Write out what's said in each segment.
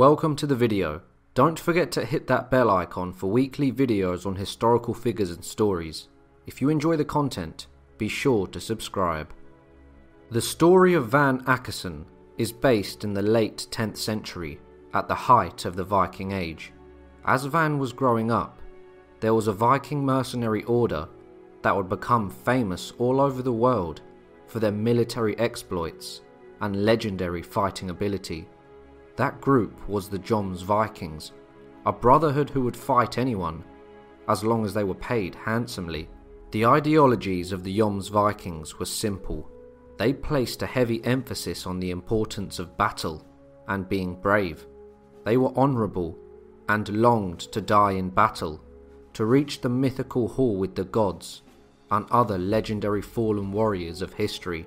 Welcome to the video. Don't forget to hit that bell icon for weekly videos on historical figures and stories. If you enjoy the content, be sure to subscribe. The story of Vagn Akesson is based in the late 10th century, at the height of the Viking Age. As Vagn was growing up, there was a Viking mercenary order that would become famous all over the world for their military exploits and legendary fighting ability. That group was the Jomsvikings, a brotherhood who would fight anyone as long as they were paid handsomely. The ideologies of the Jomsvikings were simple. They placed a heavy emphasis on the importance of battle and being brave. They were honourable and longed to die in battle, to reach the mythical hall with the gods and other legendary fallen warriors of history.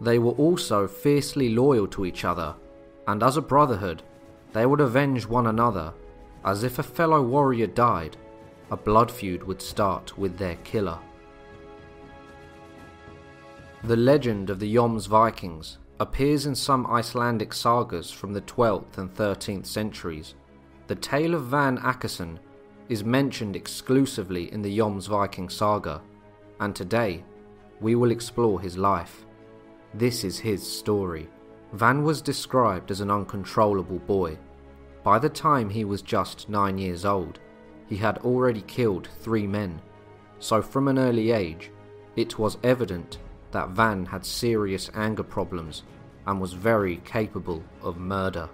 They were also fiercely loyal to each other, and as a brotherhood, they would avenge one another, as if a fellow warrior died, a blood feud would start with their killer. The legend of the Jomsvikings appears in some Icelandic sagas from the 12th and 13th centuries. The tale of Vagn Akesson is mentioned exclusively in the Jomsviking saga, and today we will explore his life. This is his story. Vagn was described as an uncontrollable boy. By the time he was just nine years old, he had already killed three men, so from an early age, it was evident that Vagn had serious anger problems and was very capable of murder.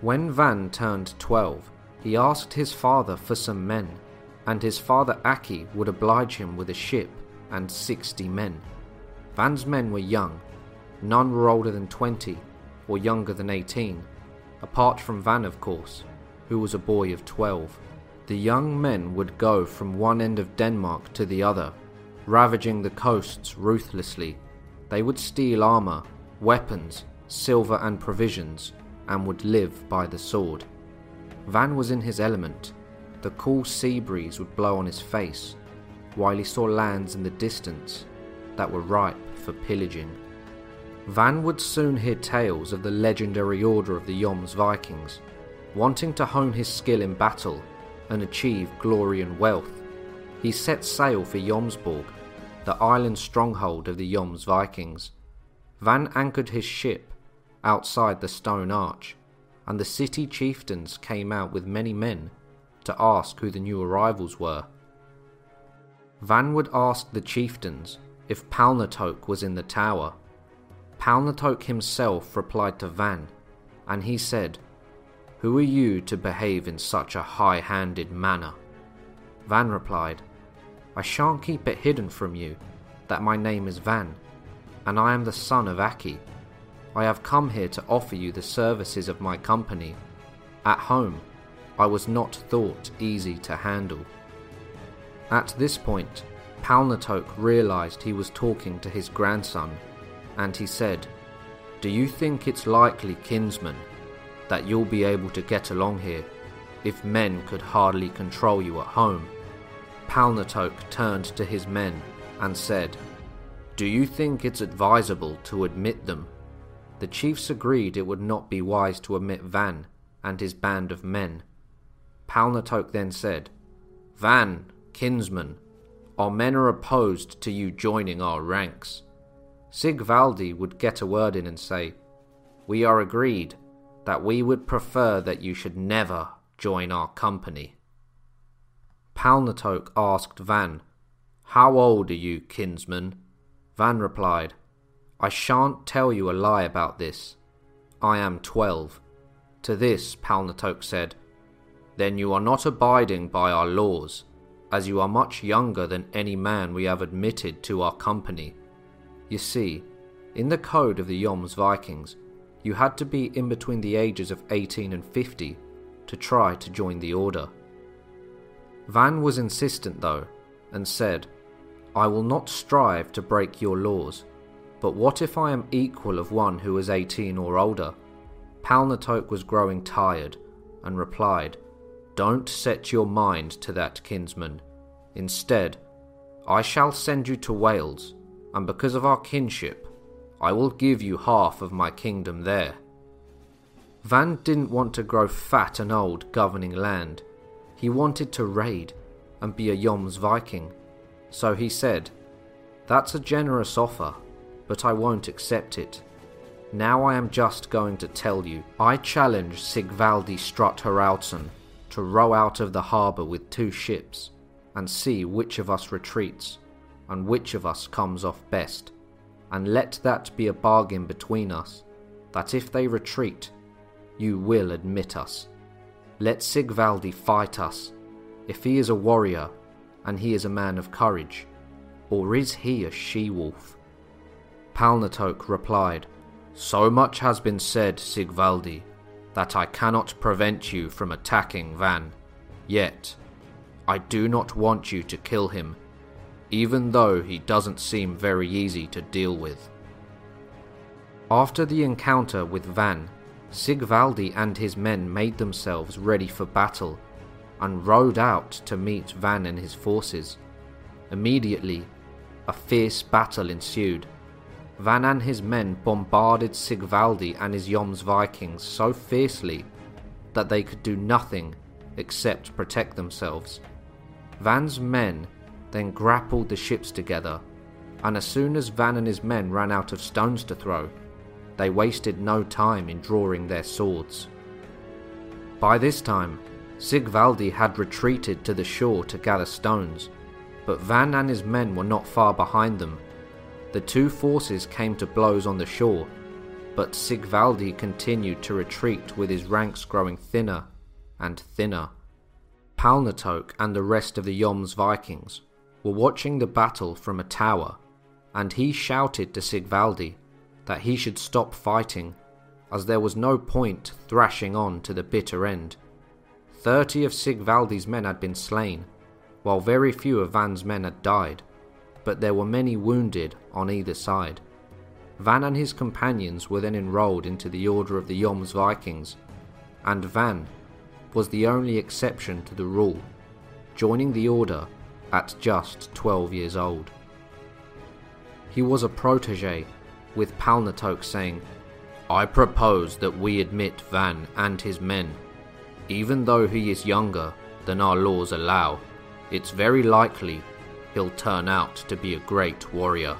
When Vagn turned 12, he asked his father for some men, and his father Aki would oblige him with a ship and 60 men. Vagn's men were young, none were older than 20 or younger than 18, apart from Vagn, of course, who was a boy of 12. The young men would go from one end of Denmark to the other, ravaging the coasts ruthlessly. They would steal armour, weapons, silver, and provisions, and would live by the sword. Vagn was in his element. The cool sea breeze would blow on his face, while he saw lands in the distance that were ripe for pillaging. Vagn would soon hear tales of the legendary order of the Jomsvikings, wanting to hone his skill in battle and achieve glory and wealth. He set sail for Jomsborg, the island stronghold of the Jomsvikings. Vagn anchored his ship outside the stone arch, and the city chieftains came out with many men to ask who the new arrivals were. Vagn would ask the chieftains if Palnatoke was in the tower Palnatoke himself replied to Vagn, and he said, Who are you to behave in such a high handed manner? Vagn replied, I shan't keep it hidden from you that my name is Vagn, and I am the son of Aki. I have come here to offer you the services of my company. At home, I was not thought easy to handle. At this point, Palnatoke realized he was talking to his grandson and he said, Do you think it's likely, kinsman, that you'll be able to get along here if men could hardly control you at home? Palnatoke turned to his men and said, Do you think it's advisable to admit them? The chiefs agreed it would not be wise to admit Vagn and his band of men. Palnatoke then said, Vagn, kinsman, our men are opposed to you joining our ranks. Sigvaldi would get a word in and say, We are agreed that we would prefer that you should never join our company. Palnatoke asked Vagn, How old are you, kinsman? Vagn replied, I shan't tell you a lie about this. I am twelve. To this, Palnatoke said, Then you are not abiding by our laws, as you are much younger than any man we have admitted to our company. You see, in the code of the Jomsvikings, you had to be in between the ages of 18 and 50 to try to join the order. Vagn was insistent though, and said, I will not strive to break your laws, but what if I am equal of one who is 18 or older? Palnatoke was growing tired, and replied, Don't set your mind to that, kinsman. Instead, I shall send you to Wales and because of our kinship, I will give you half of my kingdom there. Vagn didn't want to grow fat and old governing land. He wanted to raid and be a Jomsviking. So he said, That's a generous offer, but I won't accept it. Now I am just going to tell you. I challenge Sigvaldi Strutt Haraldsson to row out of the harbour with two ships and see which of us retreats and which of us comes off best. And let that be a bargain between us, that if they retreat, you will admit us. Let Sigvaldi fight us, if he is a warrior and he is a man of courage, or is he a she-wolf? Palnatoke replied, So much has been said, Sigvaldi, that I cannot prevent you from attacking Vagn. Yet, I do not want you to kill him, even though he doesn't seem very easy to deal with. After the encounter with Vagn, Sigvaldi and his men made themselves ready for battle and rode out to meet Vagn and his forces. Immediately, a fierce battle ensued. Vagn and his men bombarded Sigvaldi and his Jomsvikings so fiercely that they could do nothing except protect themselves. Vagn's men then grappled the ships together, and as soon as Vagn and his men ran out of stones to throw, they wasted no time in drawing their swords. By this time, Sigvaldi had retreated to the shore to gather stones, but Vagn and his men were not far behind them. The two forces came to blows on the shore, but Sigvaldi continued to retreat with his ranks growing thinner and thinner. Palnatoke and the rest of the Jomsvikings were watching the battle from a tower, and he shouted to Sigvaldi that he should stop fighting, as there was no point thrashing on to the bitter end. Thirty of Sigvaldi's men had been slain, while very few of Vagn's men had died, but there were many wounded on either side. Vagn and his companions were then enrolled into the Order of the Jomsvikings, and Vagn was the only exception to the rule, joining the order at just 12 years old. He was a protege with Palnatoke saying, I propose that we admit Vagn and his men. Even though he is younger than our laws allow, it's very likely he'll turn out to be a great warrior.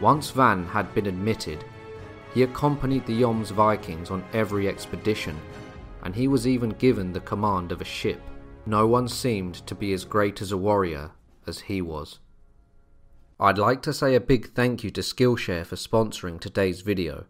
Once Vagn had been admitted, he accompanied the Jomsvikings on every expedition, and he was even given the command of a ship. No one seemed to be as great as a warrior as he was. I'd like to say a big thank you to Skillshare for sponsoring today's video.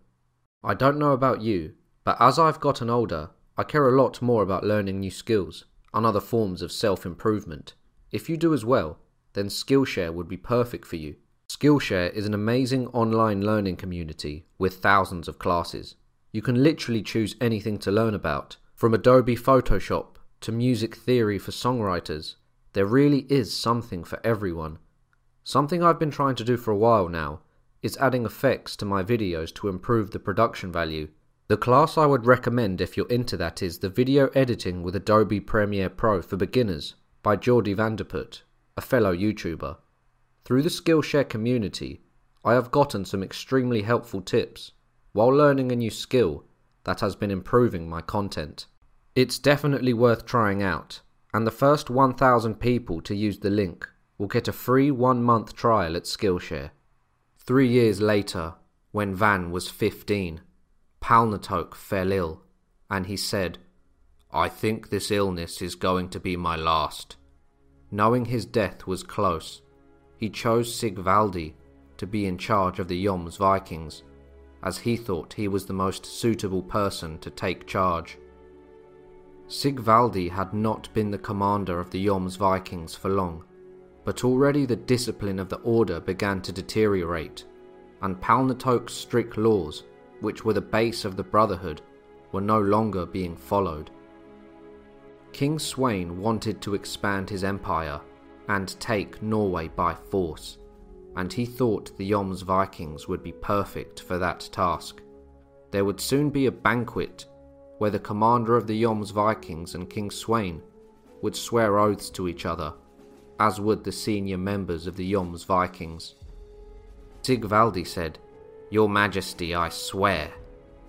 I don't know about you, but as I've gotten older, I care a lot more about learning new skills and other forms of self-improvement. If you do as well, then Skillshare would be perfect for you. Skillshare is an amazing online learning community with thousands of classes. You can literally choose anything to learn about, from Adobe Photoshop to music theory for songwriters. There really is something for everyone Something I've been trying to do for a while now is adding effects to my videos to improve the production value. The class I would recommend if you're into that is the Video Editing with Adobe Premiere Pro for Beginners by Jordy Vandeput, a fellow YouTuber. Through the Skillshare community, I have gotten some extremely helpful tips while learning a new skill that has been improving my content. It's definitely worth trying out, and the first 1000 people to use the link will get a free one month trial at Skillshare. Three years later, when Vagn was 15, Palnatoke fell ill, and he said, I think this illness is going to be my last. Knowing his death was close, he chose Sigvaldi to be in charge of the Jomsvikings, as he thought he was the most suitable person to take charge. Sigvaldi had not been the commander of the Jomsvikings for long, but already the discipline of the order began to deteriorate, and Palnatoke's strict laws, which were the base of the Brotherhood, were no longer being followed. King Sweyn wanted to expand his empire and take Norway by force, and he thought the Jomsvikings would be perfect for that task. There would soon be a banquet where the commander of the Jomsvikings and King Sweyn would swear oaths to each other as would the senior members of the Jomsvikings. Sigvaldi said, Your Majesty, I swear.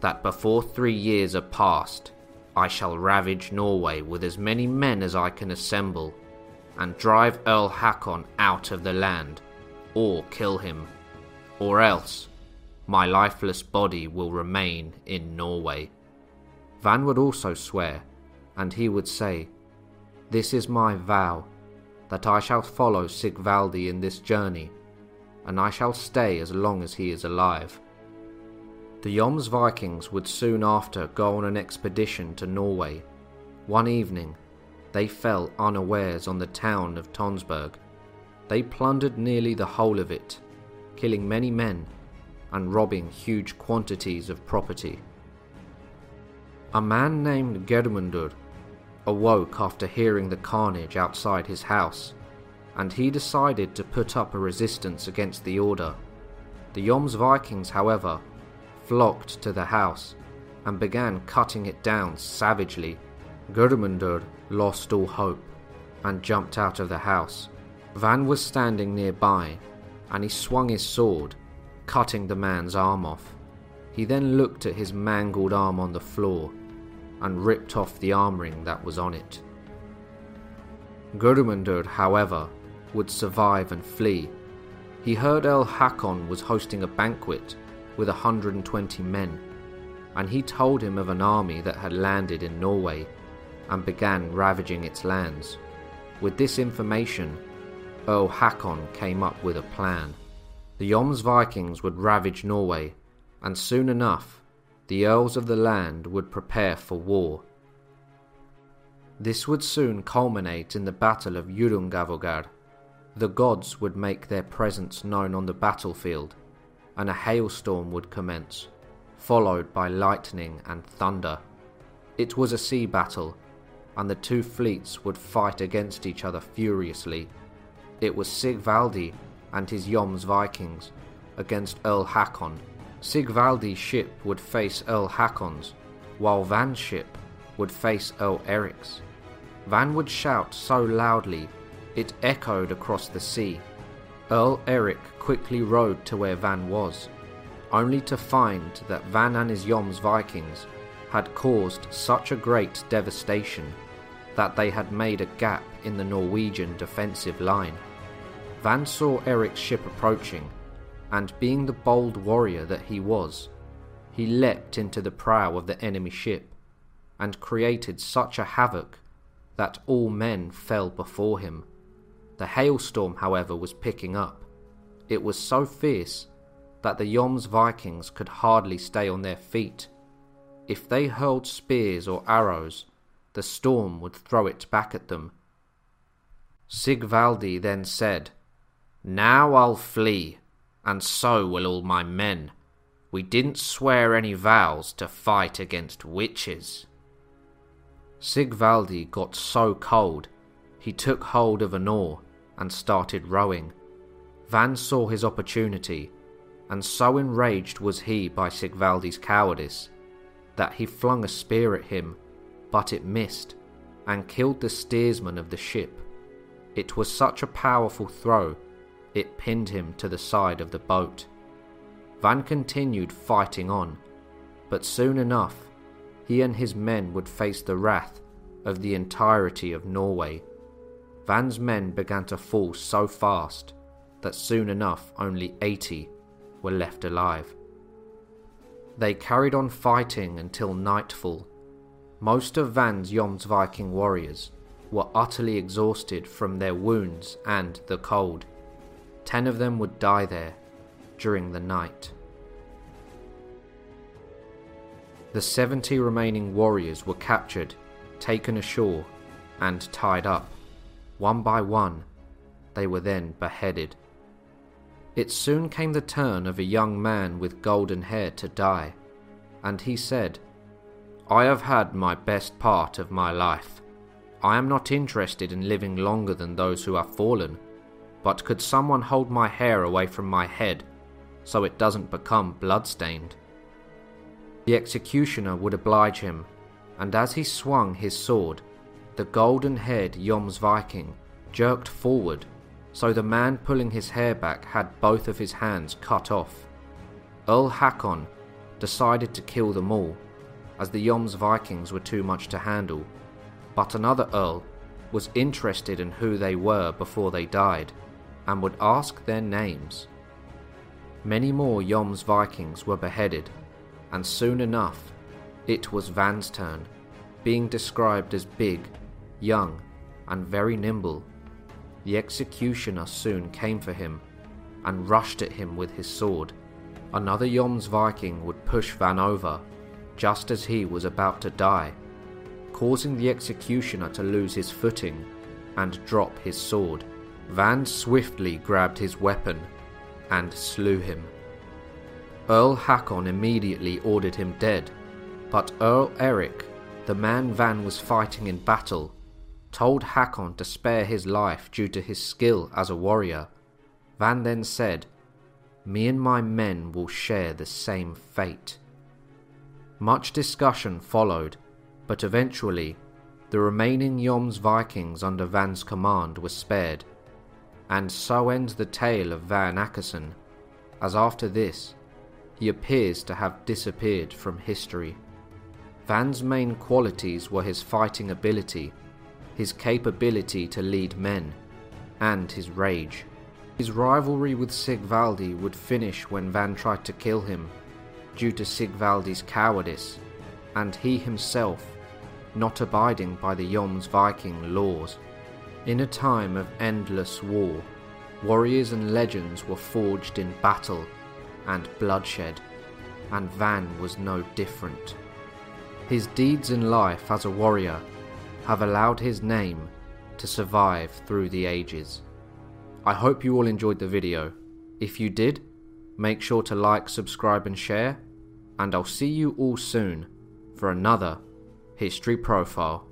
that before three years are past, I shall ravage Norway with as many men as I can assemble, and drive Earl Hakon out of the land, or kill him, or else my lifeless body will remain in Norway. Vagn would also swear, and he would say, This is my vow, that I shall follow Sigvaldi in this journey, and I shall stay as long as he is alive. The Jomsvikings would soon after go on an expedition to Norway. One evening, they fell unawares on the town of Tonsberg. They plundered nearly the whole of it, killing many men and robbing huge quantities of property. A man named Germundur awoke after hearing the carnage outside his house, and he decided to put up a resistance against the order. The Jomsvikings, however, flocked to the house and began cutting it down savagely. Gudmundur lost all hope and jumped out of the house. Vagn was standing nearby and he swung his sword, cutting the man's arm off. He then looked at his mangled arm on the floor and ripped off the armring that was on it. Gudmundur, however, would survive and flee. He heard Earl Hakon was hosting a banquet with 120 men, and he told him of an army that had landed in Norway and began ravaging its lands. With this information, Earl Hakon came up with a plan. The Jomsvikings would ravage Norway, and soon enough, the earls of the land would prepare for war. This would soon culminate in the Battle of Hjörungavágr. The gods would make their presence known on the battlefield, and a hailstorm would commence, followed by lightning and thunder. It was a sea battle, and the two fleets would fight against each other furiously. It was Sigvaldi and his Jomsvikings against Earl Hakon. Sigvaldi's ship would face Earl Hakon's, while Vagn's ship would face Earl Eric's. Vagn would shout so loudly it echoed across the sea. Earl Eric quickly rode to where Vagn was, only to find that Vagn and his Jomsvikings had caused such a great devastation that they had made a gap in the Norwegian defensive line. Van saw Eric's ship approaching, and being the bold warrior that he was, he leapt into the prow of the enemy ship and created such a havoc that all men fell before him. The hailstorm, however, was picking up. It was so fierce that the Jomsvikings could hardly stay on their feet. If they hurled spears or arrows, the storm would throw it back at them. Sigvaldi then said, Now I'll flee, and so will all my men. We didn't swear any vows to fight against witches. Sigvaldi got so cold, he took hold of an oar and started rowing. Vagn saw his opportunity, and so enraged was he by Sigvaldi's cowardice that he flung a spear at him, but it missed and killed the steersman of the ship. It was such a powerful throw, it pinned him to the side of the boat. Vagn continued fighting on, but soon enough, he and his men would face the wrath of the entirety of Norway. Vagn's men began to fall so fast that soon enough only 80 were left alive. They carried on fighting until nightfall. Most of Vagn's Jomsviking warriors were utterly exhausted from their wounds and the cold. Ten of them would die there during the night. The 70 remaining warriors were captured, taken ashore, and tied up. One by one, they were then beheaded. It soon came the turn of a young man with golden hair to die, and he said, I have had my best part of my life. I am not interested in living longer than those who have fallen, but could someone hold my hair away from my head so it doesn't become blood-stained? The executioner would oblige him, and as he swung his sword, the golden haired Jomsviking jerked forward, so the man pulling his hair back had both of his hands cut off. Earl Hakon decided to kill them all, as the Jomsvikings were too much to handle, but another Earl was interested in who they were before they died and would ask their names. Many more Jomsvikings were beheaded, and soon enough it was Vagn's turn, being described as big, young, and very nimble. The executioner soon came for him and rushed at him with his sword. Another Jomsviking would push Vagn over just as he was about to die, causing the executioner to lose his footing and drop his sword. Vagn swiftly grabbed his weapon and slew him. Earl Hakon immediately ordered him dead, but Earl Eric, the man Vagn was fighting in battle, told Hakon to spare his life due to his skill as a warrior. Vagn then said, Me and my men will share the same fate. Much discussion followed, but eventually the remaining Jomsvikings under Vagn's command were spared. And so ends the tale of Vagn Akesson, as after this, he appears to have disappeared from history. Vagn's main qualities were his fighting ability, his capability to lead men, and his rage. His rivalry with Sigvaldi would finish when Vagn tried to kill him, due to Sigvaldi's cowardice, and he himself not abiding by the Jomsviking laws. In a time of endless war, warriors and legends were forged in battle and bloodshed, and Vagn was no different. His deeds in life as a warrior have allowed his name to survive through the ages. I hope you all enjoyed the video. If you did, make sure to like, subscribe and share, and I'll see you all soon for another History Profile.